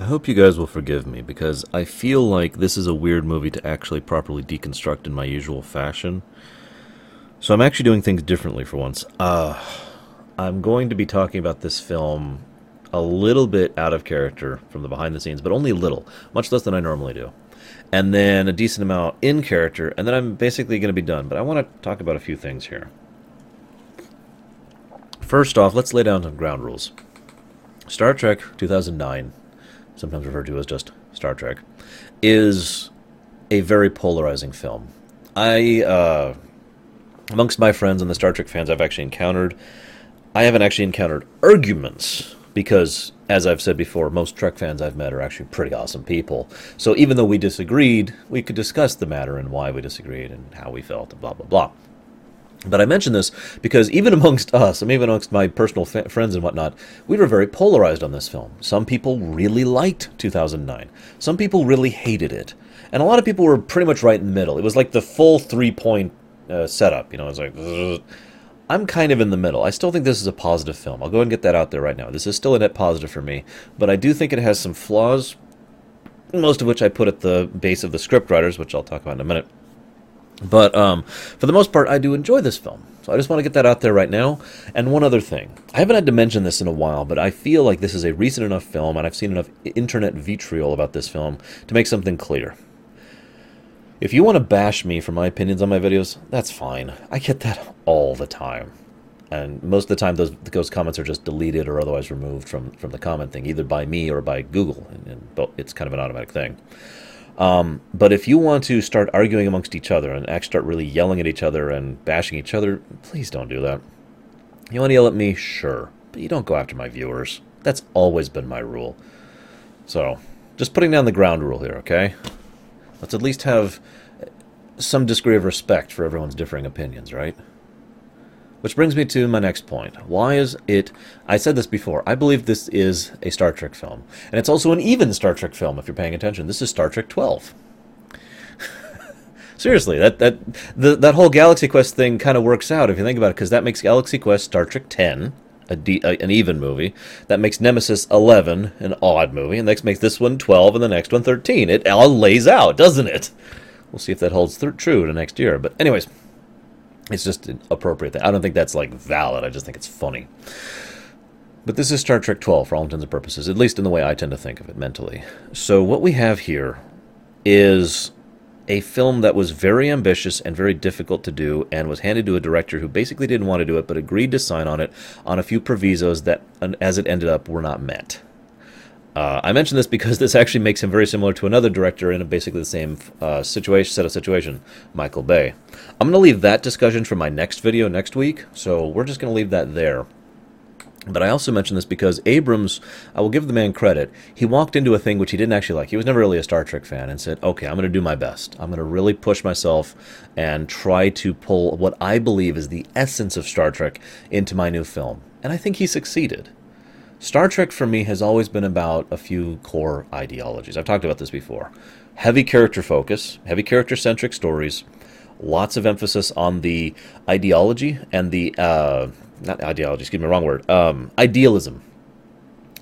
I hope you guys will forgive me because I feel like this is a weird movie to actually properly deconstruct in my usual fashion. So I'm actually doing things differently for once. Uh, I'm going to be talking about this film a little bit out of character from the behind the scenes, but only a little, much less than I normally do. And then a decent amount in character, and then I'm basically going to be done. But I want to talk about a few things here. First off, let's lay down some ground rules. Star Trek 2009 sometimes referred to as just Star Trek, is a very polarizing film. I, uh, amongst my friends and the Star Trek fans I've actually encountered, I haven't actually encountered arguments because, as I've said before, most Trek fans I've met are actually pretty awesome people. So even though we disagreed, we could discuss the matter and why we disagreed and how we felt and blah, blah, blah. But I mention this because even amongst us, I mean, even amongst my personal fa- friends and whatnot, we were very polarized on this film. Some people really liked 2009. Some people really hated it. And a lot of people were pretty much right in the middle. It was like the full three point uh, setup. You know, it's like, Ugh. I'm kind of in the middle. I still think this is a positive film. I'll go and get that out there right now. This is still a net positive for me. But I do think it has some flaws, most of which I put at the base of the script writers, which I'll talk about in a minute. But um, for the most part, I do enjoy this film. So I just want to get that out there right now. And one other thing. I haven't had to mention this in a while, but I feel like this is a recent enough film, and I've seen enough internet vitriol about this film to make something clear. If you want to bash me for my opinions on my videos, that's fine. I get that all the time. And most of the time, those, those comments are just deleted or otherwise removed from, from the comment thing, either by me or by Google. And, and it's kind of an automatic thing. Um, but if you want to start arguing amongst each other and actually start really yelling at each other and bashing each other, please don't do that. You want to yell at me? Sure. But you don't go after my viewers. That's always been my rule. So, just putting down the ground rule here, okay? Let's at least have some degree of respect for everyone's differing opinions, right? Which brings me to my next point. Why is it? I said this before. I believe this is a Star Trek film. And it's also an even Star Trek film if you're paying attention. This is Star Trek 12. Seriously, that that the, that whole Galaxy Quest thing kind of works out if you think about it because that makes Galaxy Quest Star Trek 10 a an even movie. That makes Nemesis 11 an odd movie, and next makes this one 12 and the next one 13. It all lays out, doesn't it? We'll see if that holds th- true to next year. But anyways, it's just an appropriate. Thing. I don't think that's like valid. I just think it's funny. But this is Star Trek 12 for all intents and purposes, at least in the way I tend to think of it mentally. So what we have here is a film that was very ambitious and very difficult to do and was handed to a director who basically didn't want to do it but agreed to sign on it on a few provisos that as it ended up were not met. Uh, I mention this because this actually makes him very similar to another director in basically the same uh, situation, set of situation, Michael Bay. I'm going to leave that discussion for my next video next week, so we're just going to leave that there. But I also mention this because Abrams, I will give the man credit, he walked into a thing which he didn't actually like. He was never really a Star Trek fan and said, okay, I'm going to do my best. I'm going to really push myself and try to pull what I believe is the essence of Star Trek into my new film. And I think he succeeded. Star Trek for me has always been about a few core ideologies. I've talked about this before. Heavy character focus, heavy character centric stories, lots of emphasis on the ideology and the, uh, not ideology, excuse me, wrong word, um, idealism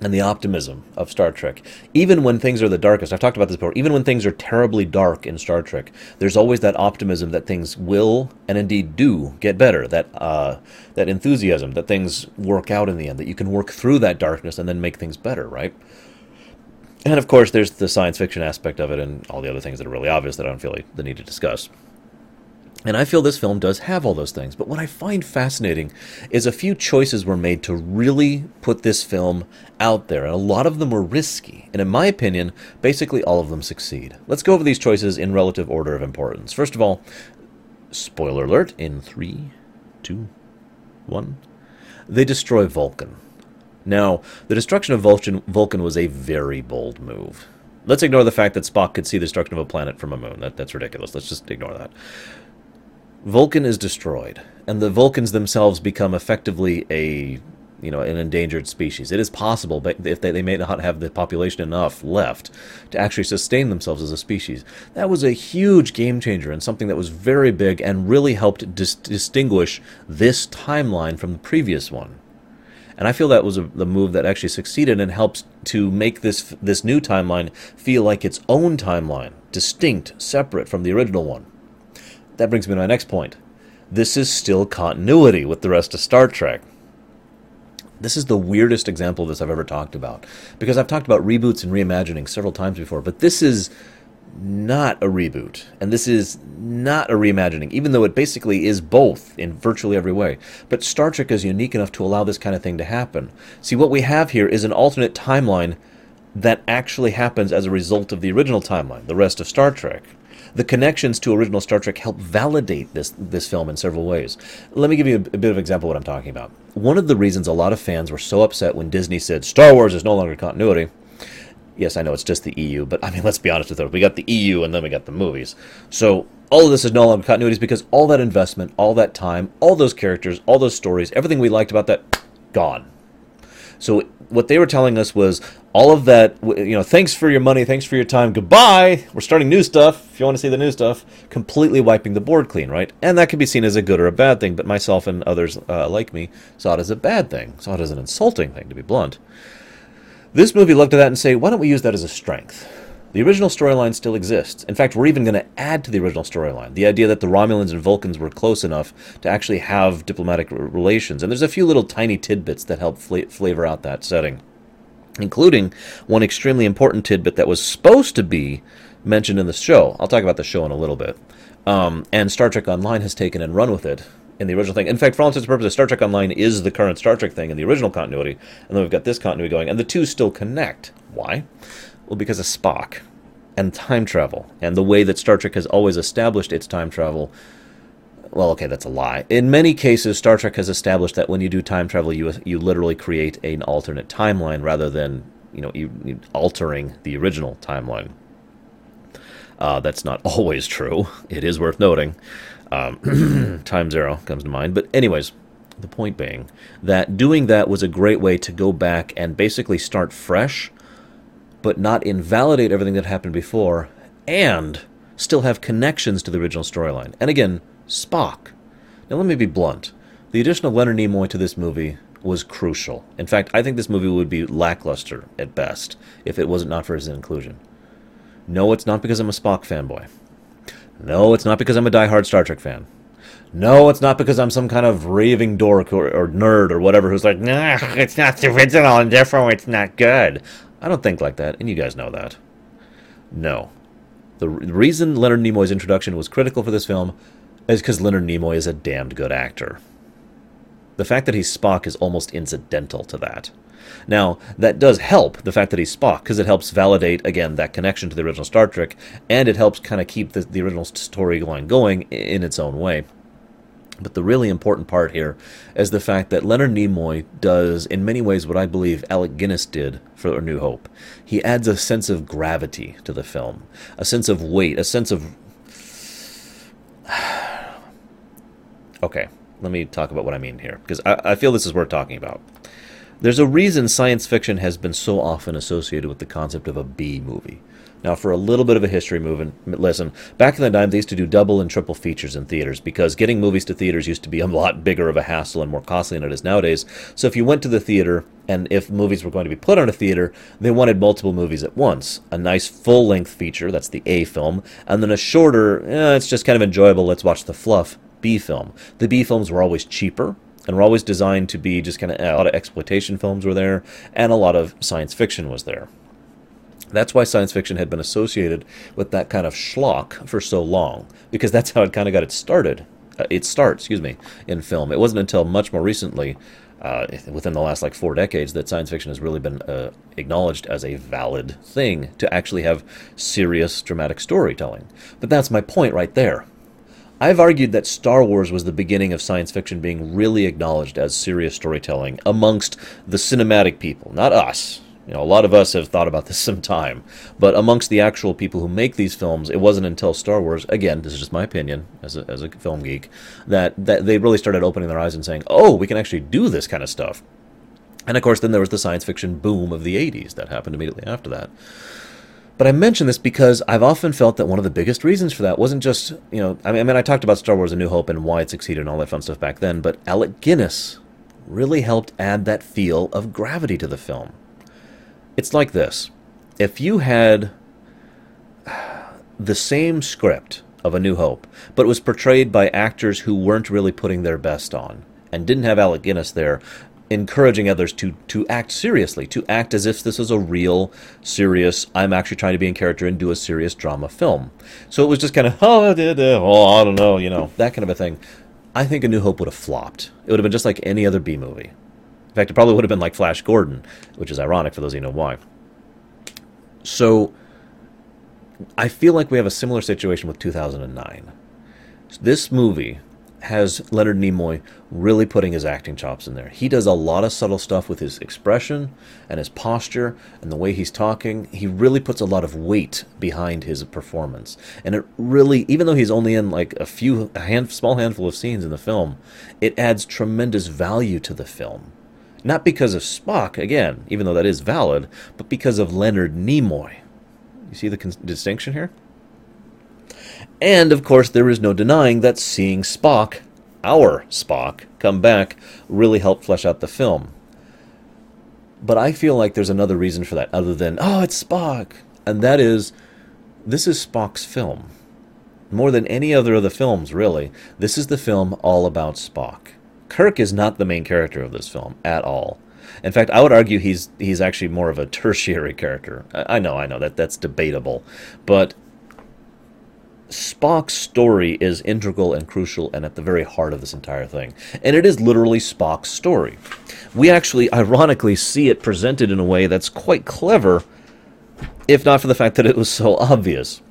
and the optimism of Star Trek. Even when things are the darkest, I've talked about this before, even when things are terribly dark in Star Trek, there's always that optimism that things will and indeed do get better, that, uh, that enthusiasm, that things work out in the end, that you can work through that darkness and then make things better, right? And of course, there's the science fiction aspect of it and all the other things that are really obvious that I don't feel like the need to discuss. And I feel this film does have all those things. But what I find fascinating is a few choices were made to really put this film out there. And a lot of them were risky. And in my opinion, basically all of them succeed. Let's go over these choices in relative order of importance. First of all, spoiler alert in three, two, one. They destroy Vulcan. Now, the destruction of Vulcan, Vulcan was a very bold move. Let's ignore the fact that Spock could see the destruction of a planet from a moon. That, that's ridiculous. Let's just ignore that. Vulcan is destroyed, and the Vulcans themselves become effectively a you know an endangered species. It is possible, but if they, they may not have the population enough left to actually sustain themselves as a species, that was a huge game changer and something that was very big and really helped dis- distinguish this timeline from the previous one. And I feel that was a, the move that actually succeeded and helps to make this this new timeline feel like its own timeline, distinct, separate from the original one. That brings me to my next point. This is still continuity with the rest of Star Trek. This is the weirdest example of this I've ever talked about. Because I've talked about reboots and reimagining several times before, but this is not a reboot, and this is not a reimagining, even though it basically is both in virtually every way. But Star Trek is unique enough to allow this kind of thing to happen. See, what we have here is an alternate timeline that actually happens as a result of the original timeline, the rest of Star Trek. The connections to original Star Trek help validate this this film in several ways. Let me give you a, a bit of example of what I'm talking about. One of the reasons a lot of fans were so upset when Disney said Star Wars is no longer continuity yes, I know it's just the EU, but I mean, let's be honest with it. We got the EU and then we got the movies. So all of this is no longer continuities because all that investment, all that time, all those characters, all those stories, everything we liked about that, gone. So what they were telling us was all of that, you know, thanks for your money, thanks for your time, goodbye. We're starting new stuff. If you want to see the new stuff, completely wiping the board clean, right? And that can be seen as a good or a bad thing. But myself and others uh, like me saw it as a bad thing, saw it as an insulting thing, to be blunt. This movie looked at that and say, why don't we use that as a strength? The original storyline still exists. In fact, we're even going to add to the original storyline the idea that the Romulans and Vulcans were close enough to actually have diplomatic relations. And there's a few little tiny tidbits that help fla- flavor out that setting, including one extremely important tidbit that was supposed to be mentioned in the show. I'll talk about the show in a little bit. Um, and Star Trek Online has taken and run with it in the original thing. In fact, for all intents and purposes, Star Trek Online is the current Star Trek thing in the original continuity, and then we've got this continuity going, and the two still connect. Why? Well, because of Spock and time travel, and the way that Star Trek has always established its time travel. Well, okay, that's a lie. In many cases, Star Trek has established that when you do time travel, you you literally create an alternate timeline rather than you know you, you altering the original timeline. Uh, that's not always true. It is worth noting. Um, time zero comes to mind. But, anyways, the point being that doing that was a great way to go back and basically start fresh, but not invalidate everything that happened before, and still have connections to the original storyline. And again, Spock. Now, let me be blunt. The addition of Leonard Nimoy to this movie was crucial. In fact, I think this movie would be lackluster at best if it wasn't not for his inclusion. No, it's not because I'm a Spock fanboy. No, it's not because I'm a die-hard Star Trek fan. No, it's not because I'm some kind of raving dork or, or nerd or whatever who's like, nah, it's not the original and therefore it's not good. I don't think like that, and you guys know that. No. The reason Leonard Nimoy's introduction was critical for this film is because Leonard Nimoy is a damned good actor. The fact that he's Spock is almost incidental to that. Now, that does help, the fact that he's Spock, because it helps validate, again, that connection to the original Star Trek, and it helps kind of keep the, the original storyline going in its own way. But the really important part here is the fact that Leonard Nimoy does, in many ways, what I believe Alec Guinness did for A New Hope. He adds a sense of gravity to the film, a sense of weight, a sense of. okay, let me talk about what I mean here, because I, I feel this is worth talking about. There's a reason science fiction has been so often associated with the concept of a B movie. Now, for a little bit of a history moving, listen, back in the time, they used to do double and triple features in theaters because getting movies to theaters used to be a lot bigger of a hassle and more costly than it is nowadays. So if you went to the theater, and if movies were going to be put on a theater, they wanted multiple movies at once. A nice full length feature, that's the A film, and then a shorter, eh, it's just kind of enjoyable, let's watch the fluff, B film. The B films were always cheaper, and were always designed to be just kind of a lot of exploitation films were there, and a lot of science fiction was there. That's why science fiction had been associated with that kind of schlock for so long, because that's how it kind of got it started. Uh, it starts, excuse me, in film. It wasn't until much more recently, uh, within the last like four decades, that science fiction has really been uh, acknowledged as a valid thing to actually have serious dramatic storytelling. But that's my point right there. I've argued that Star Wars was the beginning of science fiction being really acknowledged as serious storytelling amongst the cinematic people, not us. You know, a lot of us have thought about this some time, but amongst the actual people who make these films, it wasn't until Star Wars, again, this is just my opinion as a, as a film geek, that, that they really started opening their eyes and saying, oh, we can actually do this kind of stuff. And of course, then there was the science fiction boom of the 80s that happened immediately after that. But I mention this because I've often felt that one of the biggest reasons for that wasn't just, you know, I mean, I, mean, I talked about Star Wars A New Hope and why it succeeded and all that fun stuff back then, but Alec Guinness really helped add that feel of gravity to the film. It's like this if you had the same script of A New Hope, but it was portrayed by actors who weren't really putting their best on and didn't have Alec Guinness there encouraging others to to act seriously, to act as if this is a real, serious. I'm actually trying to be in character and do a serious drama film. So it was just kind of oh, oh, I don't know, you know, that kind of a thing. I think A New Hope would have flopped. It would have been just like any other B movie. In fact, it probably would have been like Flash Gordon, which is ironic for those who know why. So I feel like we have a similar situation with 2009. This movie has Leonard Nimoy really putting his acting chops in there. He does a lot of subtle stuff with his expression and his posture and the way he's talking. He really puts a lot of weight behind his performance. And it really, even though he's only in like a few, a hand, small handful of scenes in the film, it adds tremendous value to the film. Not because of Spock, again, even though that is valid, but because of Leonard Nimoy. You see the con- distinction here? And of course, there is no denying that seeing Spock, our Spock, come back really helped flesh out the film. But I feel like there's another reason for that other than, oh, it's Spock. And that is, this is Spock's film. More than any other of the films, really. This is the film all about Spock. Kirk is not the main character of this film at all. In fact, I would argue he's he's actually more of a tertiary character. I, I know, I know that that's debatable, but Spock's story is integral and crucial and at the very heart of this entire thing. And it is literally Spock's story. We actually, ironically, see it presented in a way that's quite clever, if not for the fact that it was so obvious.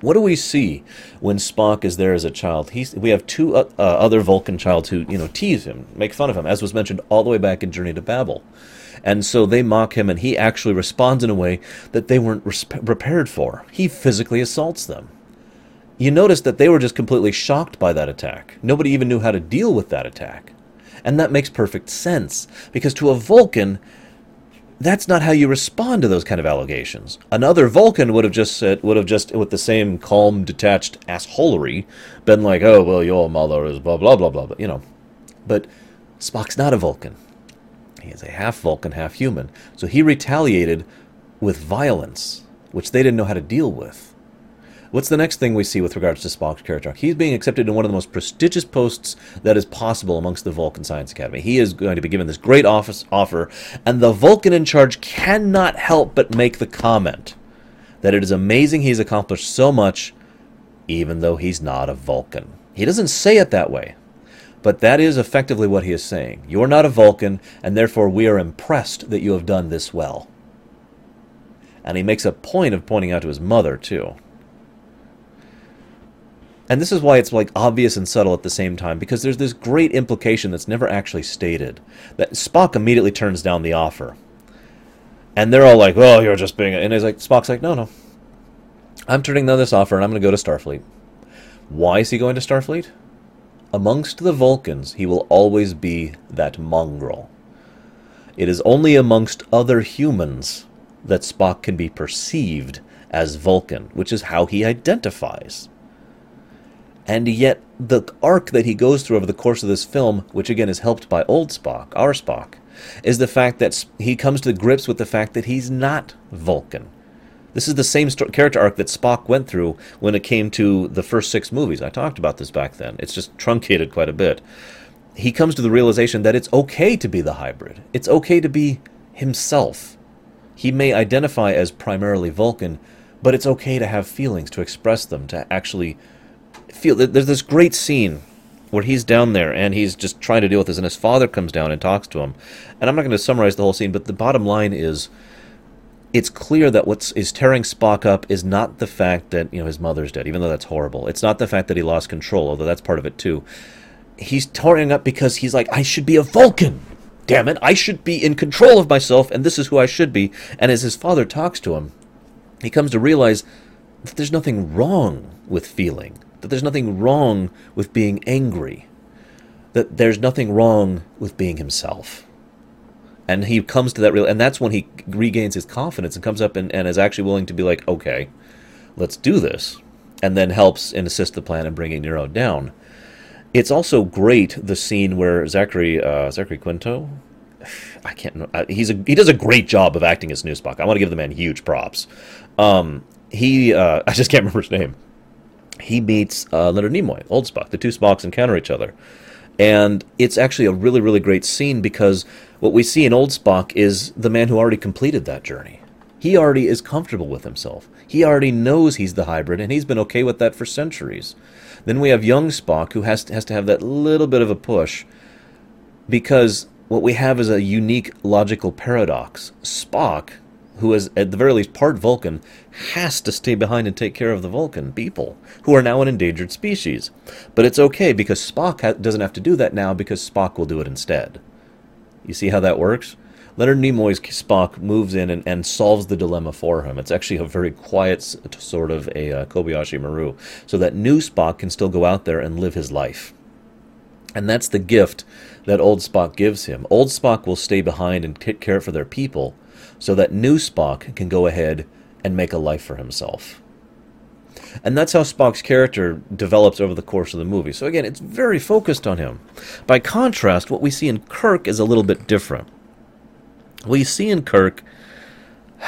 What do we see when Spock is there as a child? He's, we have two uh, uh, other Vulcan childs who, you know, tease him, make fun of him, as was mentioned all the way back in Journey to Babel. And so they mock him, and he actually responds in a way that they weren't prepared for. He physically assaults them you notice that they were just completely shocked by that attack. Nobody even knew how to deal with that attack. And that makes perfect sense, because to a Vulcan, that's not how you respond to those kind of allegations. Another Vulcan would have just said, would have just, with the same calm, detached assholery, been like, oh, well, your mother is blah, blah, blah, blah, blah, you know. But Spock's not a Vulcan. He is a half Vulcan, half human. So he retaliated with violence, which they didn't know how to deal with. What's the next thing we see with regards to Spock's character? He's being accepted in one of the most prestigious posts that is possible amongst the Vulcan Science Academy. He is going to be given this great office offer, and the Vulcan in charge cannot help but make the comment that it is amazing he's accomplished so much, even though he's not a Vulcan. He doesn't say it that way, but that is effectively what he is saying. You're not a Vulcan, and therefore we are impressed that you have done this well. And he makes a point of pointing out to his mother, too. And this is why it's like obvious and subtle at the same time, because there's this great implication that's never actually stated. That Spock immediately turns down the offer. And they're all like, "Well, you're just being. And he's like, Spock's like, no, no. I'm turning down this offer and I'm going to go to Starfleet. Why is he going to Starfleet? Amongst the Vulcans, he will always be that mongrel. It is only amongst other humans that Spock can be perceived as Vulcan, which is how he identifies. And yet, the arc that he goes through over the course of this film, which again is helped by old Spock, our Spock, is the fact that he comes to grips with the fact that he's not Vulcan. This is the same sto- character arc that Spock went through when it came to the first six movies. I talked about this back then. It's just truncated quite a bit. He comes to the realization that it's okay to be the hybrid, it's okay to be himself. He may identify as primarily Vulcan, but it's okay to have feelings, to express them, to actually feel there's this great scene where he's down there and he's just trying to deal with this, and his father comes down and talks to him. And I'm not going to summarize the whole scene, but the bottom line is it's clear that what is tearing Spock up is not the fact that you know his mother's dead, even though that's horrible. It's not the fact that he lost control, although that's part of it too. He's tearing up because he's like, I should be a Vulcan. Damn it, I should be in control of myself, and this is who I should be. And as his father talks to him, he comes to realize that there's nothing wrong with feeling that there's nothing wrong with being angry, that there's nothing wrong with being himself. And he comes to that real, and that's when he regains his confidence and comes up and, and is actually willing to be like, okay, let's do this, and then helps and assists the plan in bringing Nero down. It's also great the scene where Zachary uh, Zachary Quinto, I can't uh, He's a he does a great job of acting as new Spock. I want to give the man huge props. Um, he uh, I just can't remember his name. He meets uh, Leonard Nimoy, old Spock. The two Spocks encounter each other, and it's actually a really really great scene because what we see in old Spock is the man who already completed that journey. He already is comfortable with himself. He already knows he's the hybrid, and he's been okay with that for centuries. Then we have young Spock who has to, has to have that little bit of a push because what we have is a unique logical paradox. Spock, who is at the very least part Vulcan, has to stay behind and take care of the Vulcan people, who are now an endangered species. But it's okay because Spock ha- doesn't have to do that now because Spock will do it instead. You see how that works? Leonard Nimoy's Spock moves in and, and solves the dilemma for him. It's actually a very quiet sort of a uh, Kobayashi Maru, so that new Spock can still go out there and live his life. And that's the gift that old Spock gives him. Old Spock will stay behind and take care for their people, so that new Spock can go ahead and make a life for himself. And that's how Spock's character develops over the course of the movie. So again, it's very focused on him. By contrast, what we see in Kirk is a little bit different. We see in Kirk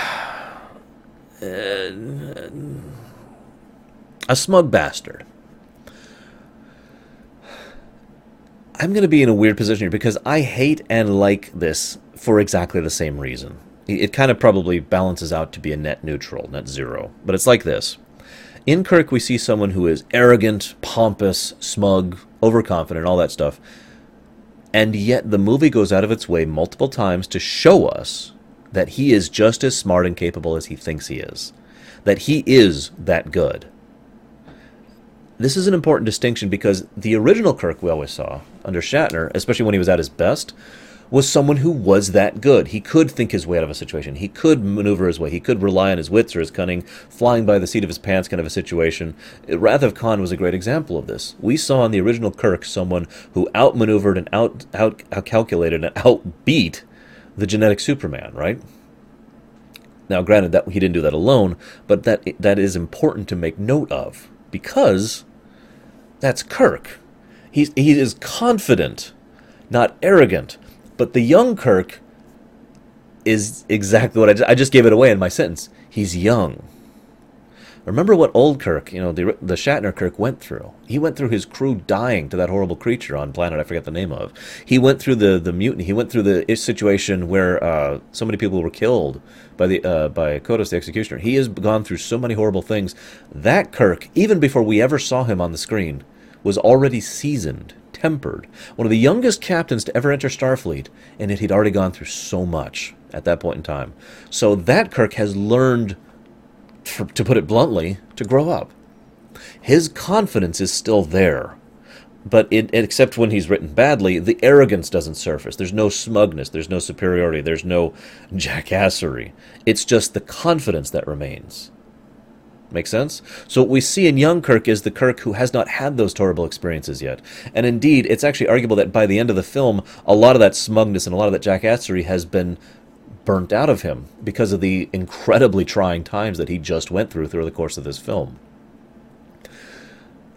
a smug bastard. I'm going to be in a weird position here because I hate and like this for exactly the same reason. It kind of probably balances out to be a net neutral, net zero. But it's like this. In Kirk, we see someone who is arrogant, pompous, smug, overconfident, all that stuff. And yet the movie goes out of its way multiple times to show us that he is just as smart and capable as he thinks he is. That he is that good. This is an important distinction because the original Kirk we always saw under Shatner, especially when he was at his best, was someone who was that good. He could think his way out of a situation. He could maneuver his way. He could rely on his wits or his cunning, flying by the seat of his pants kind of a situation. Wrath of Khan was a great example of this. We saw in the original Kirk someone who outmaneuvered and out out outcalculated and outbeat the genetic Superman, right? Now, granted that he didn't do that alone, but that that is important to make note of because that's Kirk. He's he is confident, not arrogant. But the young Kirk is exactly what I just, I just gave it away in my sentence. He's young. Remember what old Kirk, you know, the the Shatner Kirk went through. He went through his crew dying to that horrible creature on planet I forget the name of. He went through the the mutiny. He went through the situation where uh, so many people were killed by the uh, by Kodos the Executioner. He has gone through so many horrible things. That Kirk, even before we ever saw him on the screen, was already seasoned, tempered, one of the youngest captains to ever enter Starfleet, and yet he'd already gone through so much at that point in time. So that Kirk has learned for, to put it bluntly, to grow up. His confidence is still there. But it, except when he's written badly, the arrogance doesn't surface. There's no smugness. There's no superiority. There's no jackassery. It's just the confidence that remains. Make sense? So what we see in young Kirk is the Kirk who has not had those terrible experiences yet. And indeed, it's actually arguable that by the end of the film, a lot of that smugness and a lot of that jackassery has been burnt out of him because of the incredibly trying times that he just went through through the course of this film.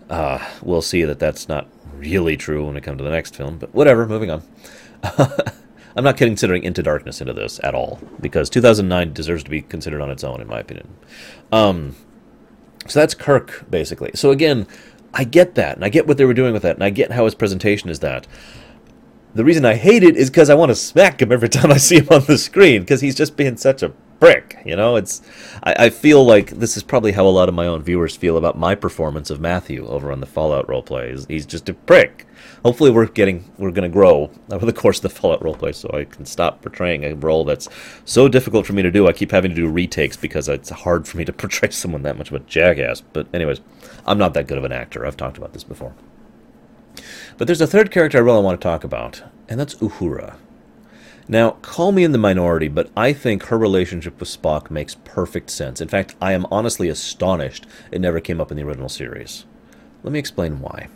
Uh, we'll see that that's not really true when we come to the next film, but whatever, moving on. I'm not considering Into Darkness into this at all, because 2009 deserves to be considered on its own, in my opinion. Um, so that's Kirk, basically. So again, I get that, and I get what they were doing with that, and I get how his presentation is that. The reason I hate it is because I want to smack him every time I see him on the screen, because he's just being such a prick. You know, it's. I, I feel like this is probably how a lot of my own viewers feel about my performance of Matthew over on the Fallout roleplay. He's, he's just a prick. Hopefully, we're getting we're going to grow over the course of the Fallout roleplay, so I can stop portraying a role that's so difficult for me to do. I keep having to do retakes because it's hard for me to portray someone that much of a jackass. But anyways, I'm not that good of an actor. I've talked about this before. But there's a third character I really want to talk about, and that's Uhura. Now, call me in the minority, but I think her relationship with Spock makes perfect sense. In fact, I am honestly astonished it never came up in the original series. Let me explain why.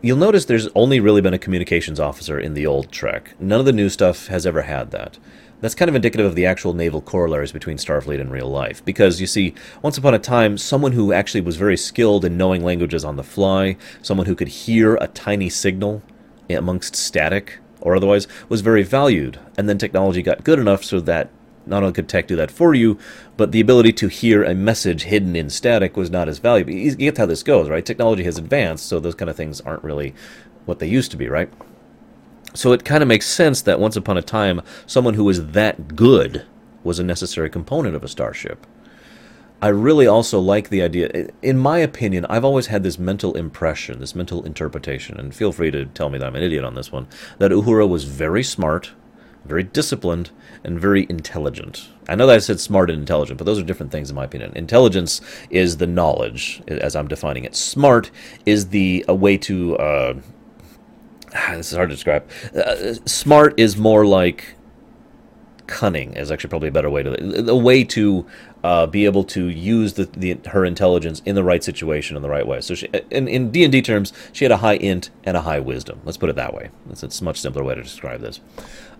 You'll notice there's only really been a communications officer in the old Trek. None of the new stuff has ever had that. That's kind of indicative of the actual naval corollaries between Starfleet and real life. Because you see, once upon a time, someone who actually was very skilled in knowing languages on the fly, someone who could hear a tiny signal amongst static or otherwise, was very valued. And then technology got good enough so that not only could tech do that for you, but the ability to hear a message hidden in static was not as valuable. You get how this goes, right? Technology has advanced, so those kind of things aren't really what they used to be, right? So it kind of makes sense that once upon a time, someone who was that good was a necessary component of a starship. I really also like the idea. In my opinion, I've always had this mental impression, this mental interpretation, and feel free to tell me that I'm an idiot on this one, that Uhura was very smart, very disciplined, and very intelligent. I know that I said smart and intelligent, but those are different things in my opinion. Intelligence is the knowledge, as I'm defining it. Smart is the a way to. Uh, this is hard to describe. Uh, smart is more like cunning is actually probably a better way to a way to uh, be able to use the, the, her intelligence in the right situation in the right way. So she, in in D and D terms, she had a high int and a high wisdom. Let's put it that way. That's, a much simpler way to describe this.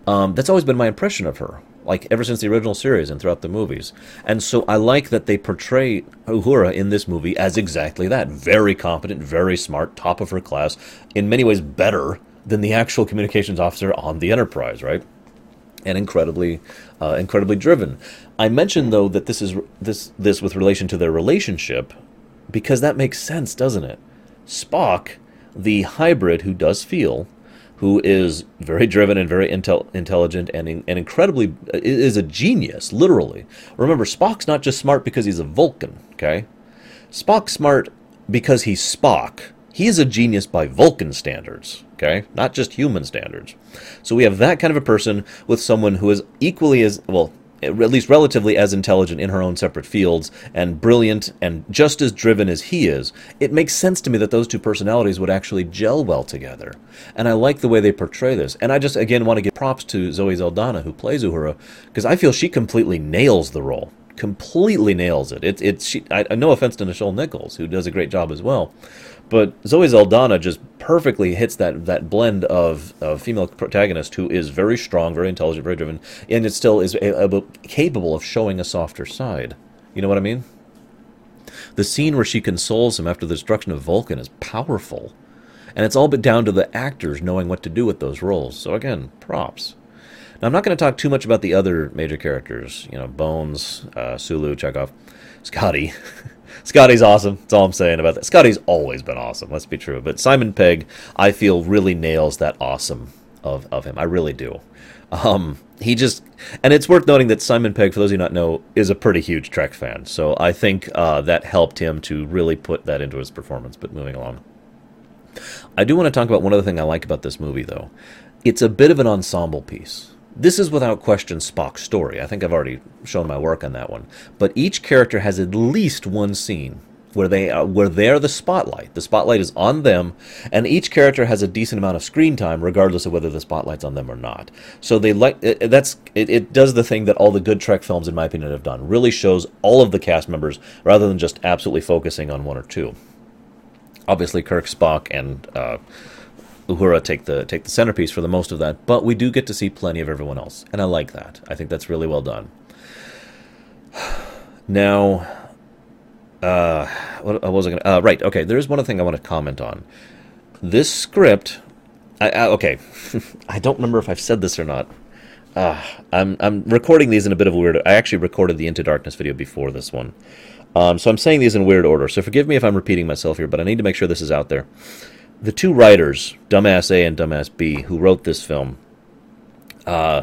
Um, that's always been my impression of her, like ever since the original series and throughout the movies. And so I like that they portray Uhura in this movie as exactly that very competent, very smart, top of her class, in many ways better than the actual communications officer on the Enterprise, right? And incredibly, uh, incredibly driven. I mentioned though that this is this this with relation to their relationship, because that makes sense, doesn't it? Spock, the hybrid who does feel, who is very driven and very intel- intelligent and, in- and incredibly is a genius, literally. Remember, Spock's not just smart because he's a Vulcan, okay? Spock's smart because he's Spock. He is a genius by Vulcan standards, okay? Not just human standards. So we have that kind of a person with someone who is equally as, well, at least relatively as intelligent in her own separate fields and brilliant and just as driven as he is, it makes sense to me that those two personalities would actually gel well together. And I like the way they portray this. And I just, again, want to give props to Zoe Saldana, who plays Uhura, because I feel she completely nails the role. Completely nails it. It's it's she. I, no offense to Nichelle Nichols, who does a great job as well, but Zoe Saldana just perfectly hits that, that blend of, of female protagonist who is very strong, very intelligent, very driven, and it still is capable of showing a softer side. You know what I mean? The scene where she consoles him after the destruction of Vulcan is powerful. And it's all but down to the actors knowing what to do with those roles. So again, props. Now I'm not going to talk too much about the other major characters. You know, Bones, uh, Sulu, Chekov, Scotty. Scotty's awesome. That's all I'm saying about that. Scotty's always been awesome. Let's be true. But Simon Pegg, I feel, really nails that awesome of, of him. I really do. Um, he just, and it's worth noting that Simon Pegg, for those of you not know, is a pretty huge Trek fan. So I think uh, that helped him to really put that into his performance. But moving along, I do want to talk about one other thing I like about this movie, though. It's a bit of an ensemble piece. This is without question Spock's story. I think I've already shown my work on that one. But each character has at least one scene where they are, where they're the spotlight. The spotlight is on them, and each character has a decent amount of screen time, regardless of whether the spotlight's on them or not. So they like it, that's it, it. does the thing that all the good Trek films, in my opinion, have done. Really shows all of the cast members rather than just absolutely focusing on one or two. Obviously, Kirk, Spock, and uh, Uhura take the take the centerpiece for the most of that, but we do get to see plenty of everyone else, and I like that. I think that's really well done. Now, uh, what, what was I going? Uh, right, okay. There is one other thing I want to comment on. This script, I, I okay, I don't remember if I've said this or not. Uh, I'm I'm recording these in a bit of a weird. I actually recorded the Into Darkness video before this one, um, so I'm saying these in weird order. So forgive me if I'm repeating myself here, but I need to make sure this is out there the two writers, Dumbass A and Dumbass B, who wrote this film, uh,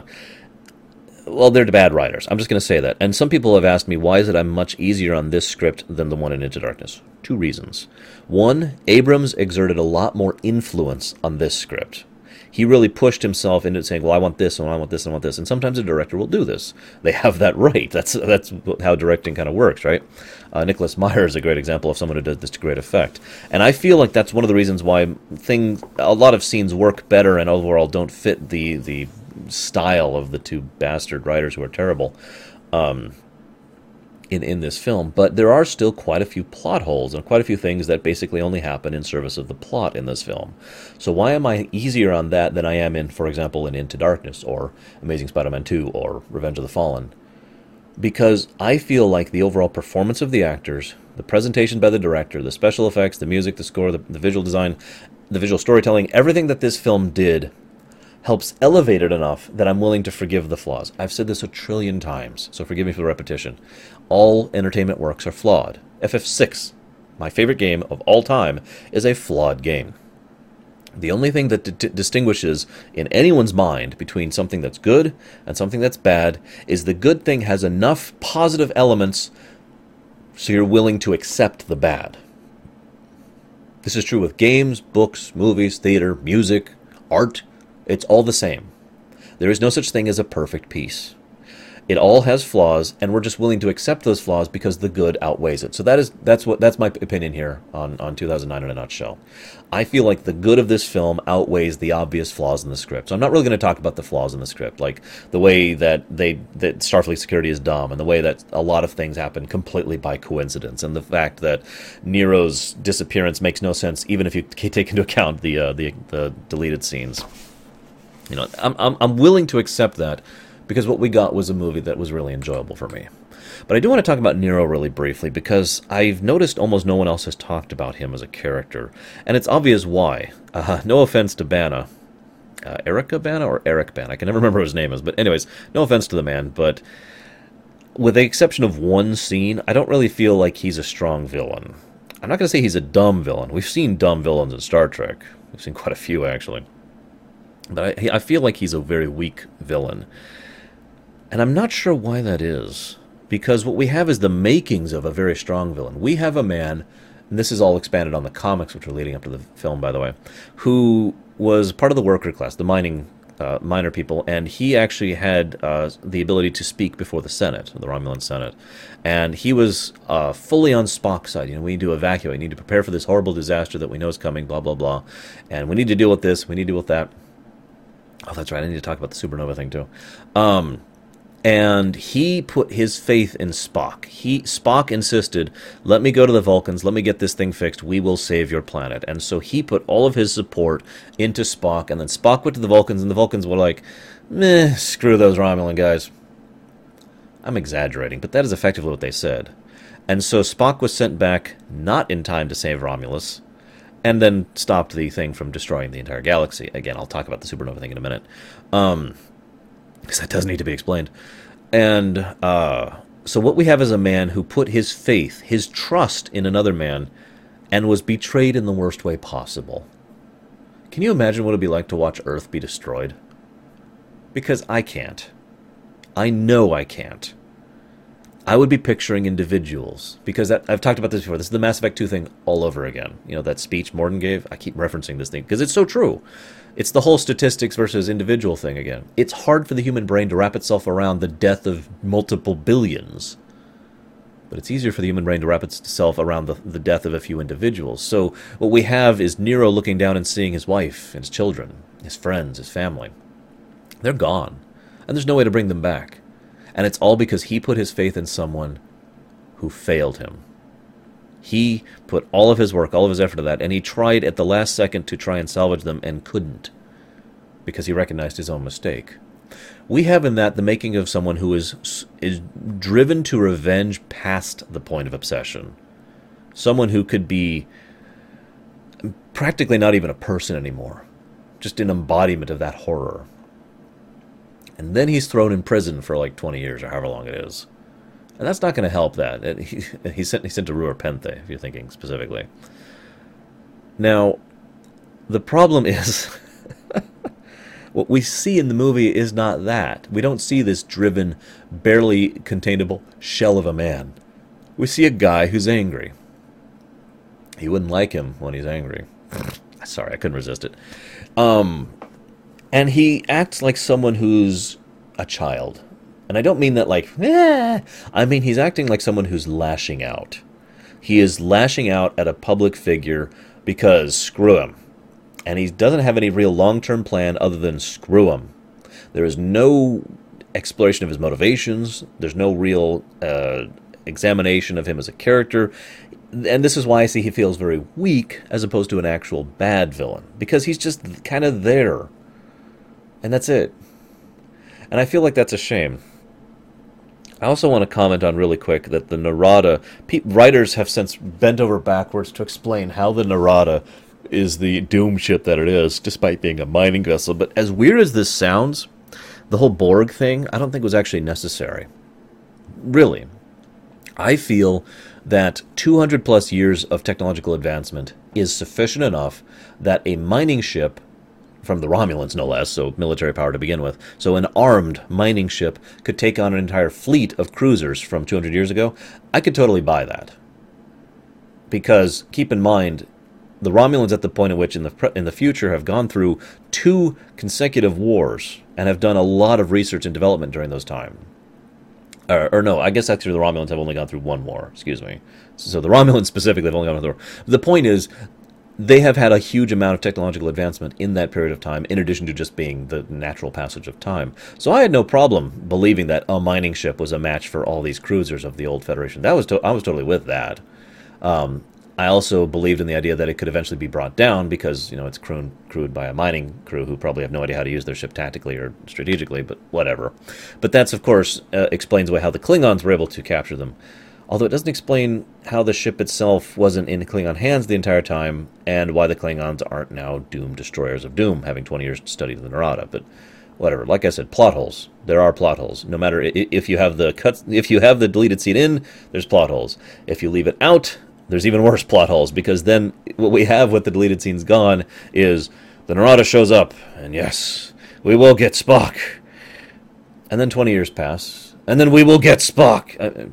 well, they're bad writers. I'm just going to say that. And some people have asked me, why is it I'm much easier on this script than the one in Into Darkness? Two reasons. One, Abrams exerted a lot more influence on this script he really pushed himself into saying, "Well, I want this, and I want this, and I want this." And sometimes a director will do this. They have that right. That's that's how directing kind of works, right? Uh, Nicholas Meyer is a great example of someone who does this to great effect, and I feel like that's one of the reasons why things, a lot of scenes work better and overall don't fit the the style of the two bastard writers who are terrible. Um, in, in this film, but there are still quite a few plot holes and quite a few things that basically only happen in service of the plot in this film. So why am I easier on that than I am in, for example, in Into Darkness or Amazing Spider-Man 2 or Revenge of the Fallen? Because I feel like the overall performance of the actors, the presentation by the director, the special effects, the music, the score, the, the visual design, the visual storytelling, everything that this film did helps elevate it enough that I'm willing to forgive the flaws. I've said this a trillion times, so forgive me for the repetition. All entertainment works are flawed. FF6, my favorite game of all time, is a flawed game. The only thing that d- distinguishes in anyone's mind between something that's good and something that's bad is the good thing has enough positive elements so you're willing to accept the bad. This is true with games, books, movies, theater, music, art, it's all the same. There is no such thing as a perfect piece. It all has flaws, and we're just willing to accept those flaws because the good outweighs it. So that is that's what that's my opinion here on, on 2009 in a nutshell. I feel like the good of this film outweighs the obvious flaws in the script. So I'm not really going to talk about the flaws in the script, like the way that they that Starfleet security is dumb, and the way that a lot of things happen completely by coincidence, and the fact that Nero's disappearance makes no sense, even if you take into account the uh, the, the deleted scenes. You know, I'm, I'm, I'm willing to accept that because what we got was a movie that was really enjoyable for me. But I do want to talk about Nero really briefly because I've noticed almost no one else has talked about him as a character, and it's obvious why. Uh, no offense to Bana, uh, Erica Bana or Eric Bana, I can never remember what his name is, but anyways, no offense to the man, but with the exception of one scene, I don't really feel like he's a strong villain. I'm not going to say he's a dumb villain. We've seen dumb villains in Star Trek. We've seen quite a few actually. But I, I feel like he's a very weak villain. And I'm not sure why that is. Because what we have is the makings of a very strong villain. We have a man, and this is all expanded on the comics, which are leading up to the film, by the way, who was part of the worker class, the mining uh, miner people, and he actually had uh, the ability to speak before the Senate, the Romulan Senate, and he was uh, fully on Spock's side. You know, we need to evacuate, we need to prepare for this horrible disaster that we know is coming, blah blah blah, and we need to deal with this, we need to deal with that. Oh, that's right. I need to talk about the supernova thing too. Um, and he put his faith in Spock. He Spock insisted, "Let me go to the Vulcans. Let me get this thing fixed. We will save your planet." And so he put all of his support into Spock. And then Spock went to the Vulcans, and the Vulcans were like, "Meh, screw those Romulan guys." I'm exaggerating, but that is effectively what they said. And so Spock was sent back not in time to save Romulus, and then stopped the thing from destroying the entire galaxy. Again, I'll talk about the supernova thing in a minute, because um, that does need to be explained. And uh, so, what we have is a man who put his faith, his trust in another man, and was betrayed in the worst way possible. Can you imagine what it'd be like to watch Earth be destroyed? Because I can't. I know I can't. I would be picturing individuals because that, I've talked about this before. This is the Mass Effect 2 thing all over again. You know, that speech Mordin gave. I keep referencing this thing because it's so true. It's the whole statistics versus individual thing again. It's hard for the human brain to wrap itself around the death of multiple billions. But it's easier for the human brain to wrap itself around the, the death of a few individuals. So what we have is Nero looking down and seeing his wife, and his children, his friends, his family. They're gone. And there's no way to bring them back. And it's all because he put his faith in someone who failed him. He put all of his work, all of his effort to that, and he tried at the last second to try and salvage them and couldn't because he recognized his own mistake. We have in that the making of someone who is is driven to revenge past the point of obsession. Someone who could be practically not even a person anymore, just an embodiment of that horror and then he's thrown in prison for like 20 years or however long it is. And that's not going to help that. He, he's sent, he's sent to Rura Penthe, if you're thinking specifically. Now, the problem is what we see in the movie is not that. We don't see this driven, barely containable shell of a man. We see a guy who's angry. You wouldn't like him when he's angry. Sorry, I couldn't resist it. Um, and he acts like someone who's a child. And I don't mean that like, eh. I mean he's acting like someone who's lashing out. He is lashing out at a public figure because screw him. And he doesn't have any real long term plan other than screw him. There is no exploration of his motivations. There's no real uh, examination of him as a character. And this is why I see he feels very weak as opposed to an actual bad villain because he's just kind of there. And that's it. And I feel like that's a shame. I also want to comment on really quick that the Narada pe- writers have since bent over backwards to explain how the Narada is the doom ship that it is, despite being a mining vessel. But as weird as this sounds, the whole Borg thing, I don't think was actually necessary. Really. I feel that 200 plus years of technological advancement is sufficient enough that a mining ship from the Romulans, no less, so military power to begin with. So an armed mining ship could take on an entire fleet of cruisers from 200 years ago. I could totally buy that. Because keep in mind, the Romulans at the point at which in the in the future have gone through two consecutive wars and have done a lot of research and development during those time. Or, or, no, I guess actually the Romulans have only gone through one war. Excuse me. So the Romulans specifically have only gone through. The point is, they have had a huge amount of technological advancement in that period of time, in addition to just being the natural passage of time. So I had no problem believing that a mining ship was a match for all these cruisers of the old Federation. That was to- I was totally with that. Um, I also believed in the idea that it could eventually be brought down because you know it's crewed, crewed by a mining crew who probably have no idea how to use their ship tactically or strategically, but whatever. But that's of course uh, explains away how the Klingons were able to capture them although it doesn't explain how the ship itself wasn't in Klingon hands the entire time, and why the Klingons aren't now doomed destroyers of doom, having 20 years to study the Narada. But whatever. Like I said, plot holes. There are plot holes. No matter if you have the cuts, if you have the deleted scene in, there's plot holes. If you leave it out, there's even worse plot holes because then what we have with the deleted scenes gone is the Narada shows up, and yes, we will get Spock. And then 20 years pass, and then we will get Spock. Uh,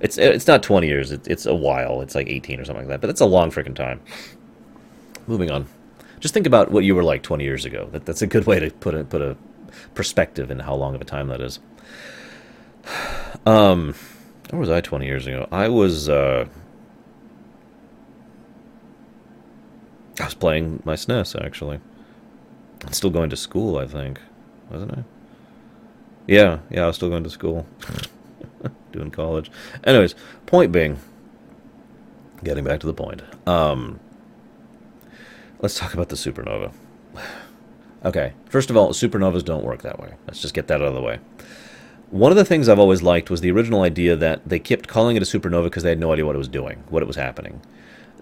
It's it's not 20 years. It's, it's a while. It's like 18 or something like that. But it's a long freaking time. Moving on. Just think about what you were like 20 years ago. That that's a good way to put a put a perspective in how long of a time that is. Um, where was I 20 years ago? I was uh, I was playing my SNES actually. I'm still going to school, I think, wasn't I? Yeah, yeah, I was still going to school. Doing college. Anyways, point being, getting back to the point. Um, let's talk about the supernova. Okay, first of all, supernovas don't work that way. Let's just get that out of the way. One of the things I've always liked was the original idea that they kept calling it a supernova because they had no idea what it was doing, what it was happening.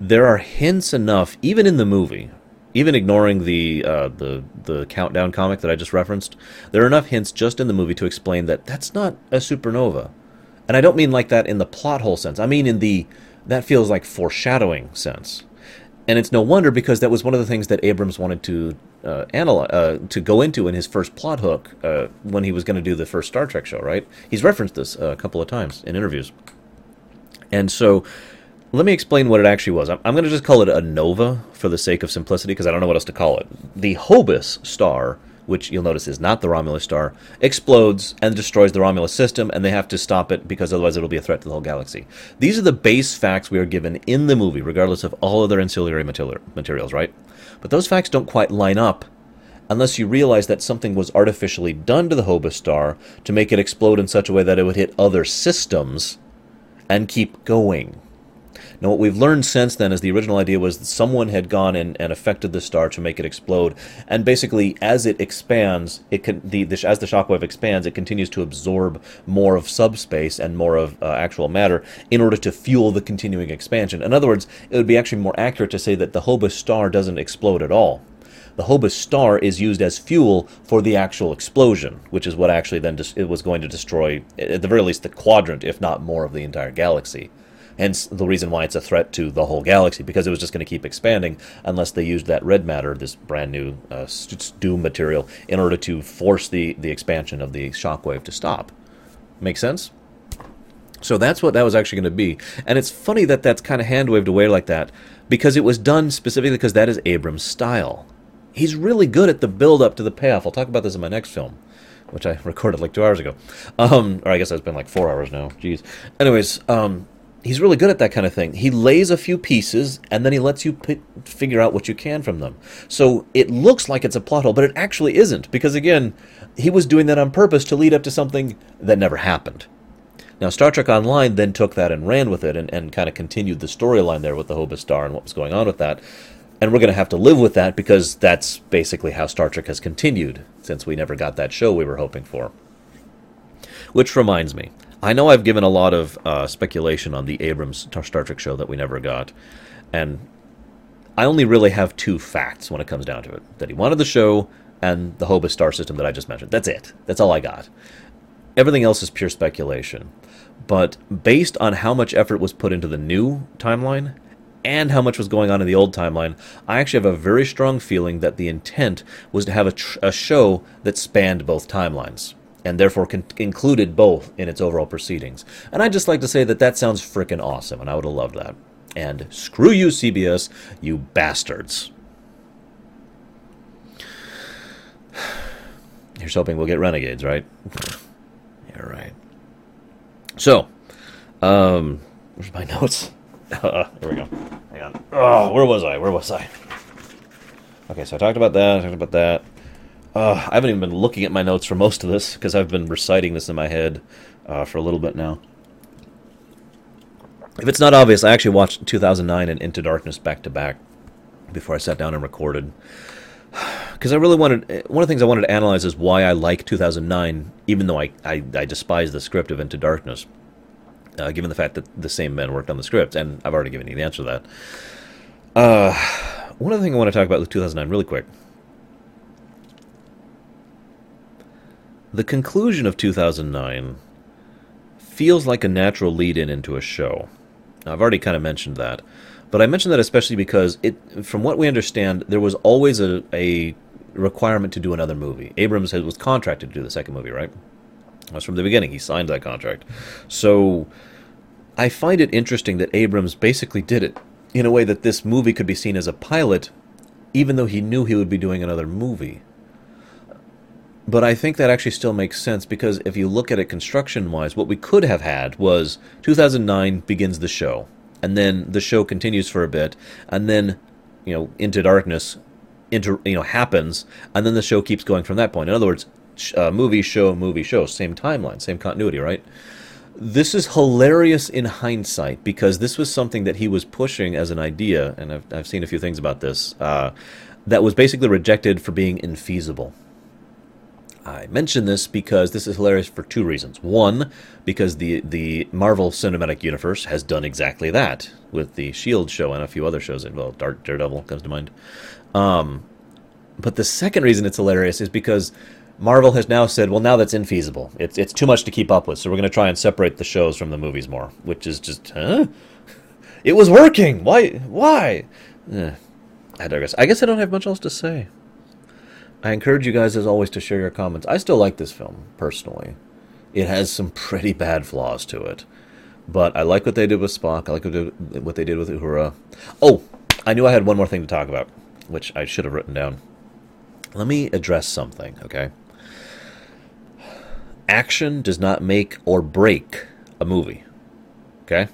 There are hints enough, even in the movie, even ignoring the uh, the the countdown comic that I just referenced, there are enough hints just in the movie to explain that that's not a supernova. And I don't mean like that in the plot hole sense. I mean in the that feels like foreshadowing sense. And it's no wonder because that was one of the things that Abrams wanted to uh, analyze, uh, to go into in his first plot hook uh, when he was going to do the first Star Trek show. Right? He's referenced this a couple of times in interviews. And so, let me explain what it actually was. I'm, I'm going to just call it a nova for the sake of simplicity because I don't know what else to call it. The Hobus star which you'll notice is not the Romulus star, explodes and destroys the Romulus system, and they have to stop it because otherwise it'll be a threat to the whole galaxy. These are the base facts we are given in the movie, regardless of all other ancillary materials, right? But those facts don't quite line up unless you realize that something was artificially done to the Hobus star to make it explode in such a way that it would hit other systems and keep going. Now, what we've learned since then is the original idea was that someone had gone in and affected the star to make it explode, and basically, as it expands, it can the, the as the shockwave expands, it continues to absorb more of subspace and more of uh, actual matter in order to fuel the continuing expansion. In other words, it would be actually more accurate to say that the Hobus star doesn't explode at all the Hobus star is used as fuel for the actual explosion, which is what actually then dis- it was going to destroy, at the very least, the quadrant, if not more, of the entire galaxy. Hence the reason why it's a threat to the whole galaxy, because it was just going to keep expanding unless they used that red matter, this brand new uh, doom material, in order to force the, the expansion of the shockwave to stop. Make sense? So that's what that was actually going to be. And it's funny that that's kind of hand waved away like that, because it was done specifically because that is Abrams' style. He's really good at the build up to the payoff. I'll talk about this in my next film which I recorded like two hours ago. Um, or I guess it's been like four hours now. Jeez. Anyways, um, he's really good at that kind of thing. He lays a few pieces and then he lets you p- figure out what you can from them. So it looks like it's a plot hole, but it actually isn't because again, he was doing that on purpose to lead up to something that never happened. Now, Star Trek Online then took that and ran with it and, and kind of continued the storyline there with the Hobus Star and what was going on with that. And we're going to have to live with that because that's basically how Star Trek has continued since we never got that show we were hoping for. Which reminds me, I know I've given a lot of uh, speculation on the Abrams Star Trek show that we never got, and I only really have two facts when it comes down to it: that he wanted the show and the Hobus star system that I just mentioned. That's it. That's all I got. Everything else is pure speculation. But based on how much effort was put into the new timeline and how much was going on in the old timeline, I actually have a very strong feeling that the intent was to have a, tr- a show that spanned both timelines and therefore con- included both in its overall proceedings. And I'd just like to say that that sounds frickin' awesome, and I would have loved that. And screw you, CBS, you bastards. Here's hoping we'll get Renegades, right? You're right. So, um, where's my notes? Uh, here we go. Hang on. Oh, where was I? Where was I? Okay, so I talked about that. I talked about that. Uh, I haven't even been looking at my notes for most of this because I've been reciting this in my head uh, for a little bit now. If it's not obvious, I actually watched 2009 and Into Darkness back to back before I sat down and recorded. Because I really wanted, one of the things I wanted to analyze is why I like 2009, even though I, I, I despise the script of Into Darkness, uh, given the fact that the same men worked on the script, and I've already given you the answer to that. Uh, one other thing I want to talk about with 2009 really quick. The conclusion of 2009 feels like a natural lead in into a show. Now, I've already kind of mentioned that. But I mentioned that especially because it, from what we understand, there was always a, a requirement to do another movie. Abrams was contracted to do the second movie, right? That's from the beginning. He signed that contract. So I find it interesting that Abrams basically did it in a way that this movie could be seen as a pilot, even though he knew he would be doing another movie. But I think that actually still makes sense because if you look at it construction wise, what we could have had was 2009 begins the show and then the show continues for a bit, and then you know into darkness, into you know happens, and then the show keeps going from that point. In other words, uh, movie show movie show, same timeline, same continuity, right? This is hilarious in hindsight because this was something that he was pushing as an idea, and I've, I've seen a few things about this, uh, that was basically rejected for being infeasible. I mention this because this is hilarious for two reasons. One, because the the Marvel Cinematic Universe has done exactly that with the Shield show and a few other shows. Well, Dark Daredevil comes to mind. Um, but the second reason it's hilarious is because Marvel has now said, well, now that's infeasible. It's it's too much to keep up with, so we're going to try and separate the shows from the movies more, which is just, huh? It was working. Why? Why? Eh, I digress. I guess I don't have much else to say. I encourage you guys, as always, to share your comments. I still like this film, personally. It has some pretty bad flaws to it. But I like what they did with Spock. I like what they did with Uhura. Oh, I knew I had one more thing to talk about, which I should have written down. Let me address something, okay? Action does not make or break a movie, okay?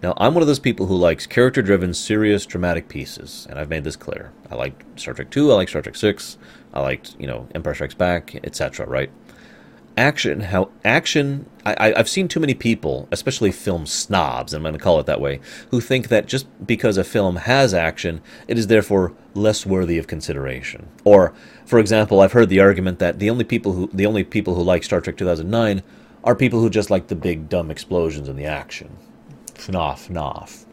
Now, I'm one of those people who likes character driven, serious, dramatic pieces, and I've made this clear. I like Star Trek 2, I like Star Trek 6, I liked, you know, Empire Strikes Back, etc., right? Action, how action, I, I've seen too many people, especially film snobs, I'm going to call it that way, who think that just because a film has action, it is therefore less worthy of consideration. Or, for example, I've heard the argument that the only people who the only people who like Star Trek 2009 are people who just like the big dumb explosions and the action FNAF, FNAF.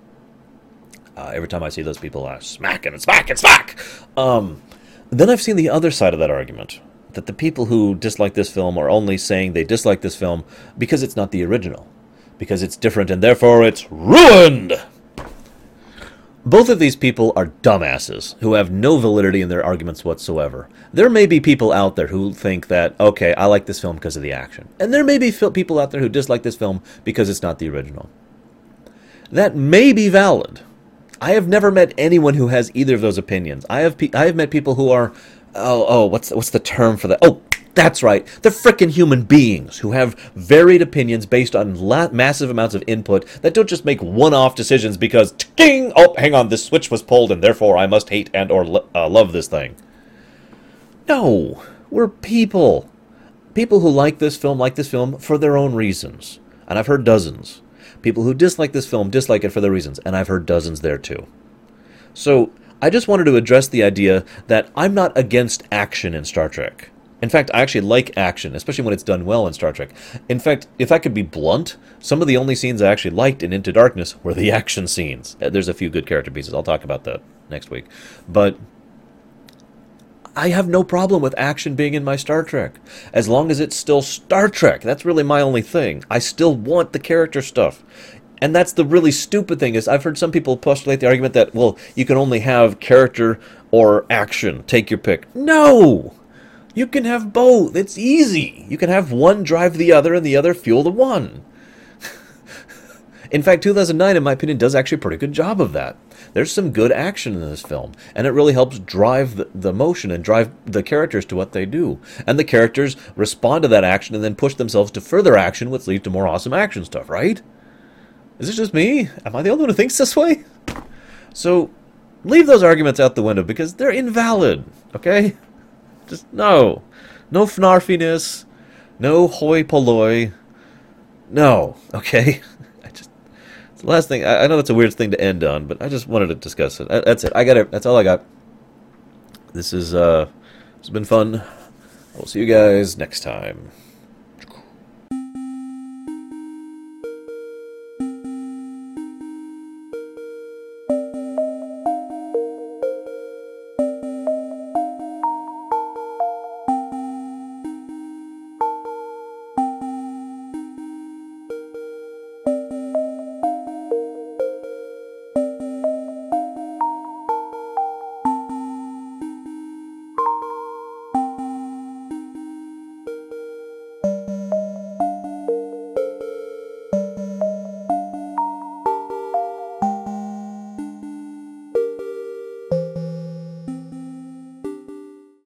Uh, every time I see those people, I smack and smack and smack. Um, then I've seen the other side of that argument that the people who dislike this film are only saying they dislike this film because it's not the original, because it's different and therefore it's ruined. Both of these people are dumbasses who have no validity in their arguments whatsoever. There may be people out there who think that, okay, I like this film because of the action. And there may be people out there who dislike this film because it's not the original that may be valid. I have never met anyone who has either of those opinions. I have pe- I have met people who are oh oh what's what's the term for that? Oh, that's right. They're frickin' human beings who have varied opinions based on la- massive amounts of input that don't just make one-off decisions because ding oh hang on this switch was pulled and therefore I must hate and or lo- uh, love this thing. No, we're people. People who like this film like this film for their own reasons. and I've heard dozens. People who dislike this film dislike it for their reasons, and I've heard dozens there too. So, I just wanted to address the idea that I'm not against action in Star Trek. In fact, I actually like action, especially when it's done well in Star Trek. In fact, if I could be blunt, some of the only scenes I actually liked in Into Darkness were the action scenes. Uh, there's a few good character pieces. I'll talk about that next week. But I have no problem with action being in my Star Trek. As long as it's still Star Trek. That's really my only thing. I still want the character stuff. And that's the really stupid thing is I've heard some people postulate the argument that, well, you can only have character or action. Take your pick. No! You can have both. It's easy. You can have one drive the other and the other fuel the one. in fact, 2009, in my opinion, does actually a pretty good job of that. There's some good action in this film, and it really helps drive the, the motion and drive the characters to what they do. And the characters respond to that action and then push themselves to further action, which leads to more awesome action stuff, right? Is this just me? Am I the only one who thinks this way? So, leave those arguments out the window because they're invalid, okay? Just no. No fnarfiness. No hoi polloi. No, okay? the last thing I, I, know that's a weird thing to end on, but I just wanted to discuss it. That's it. I got it. That's all I got. This is uh, it's been fun. We'll see you guys next time.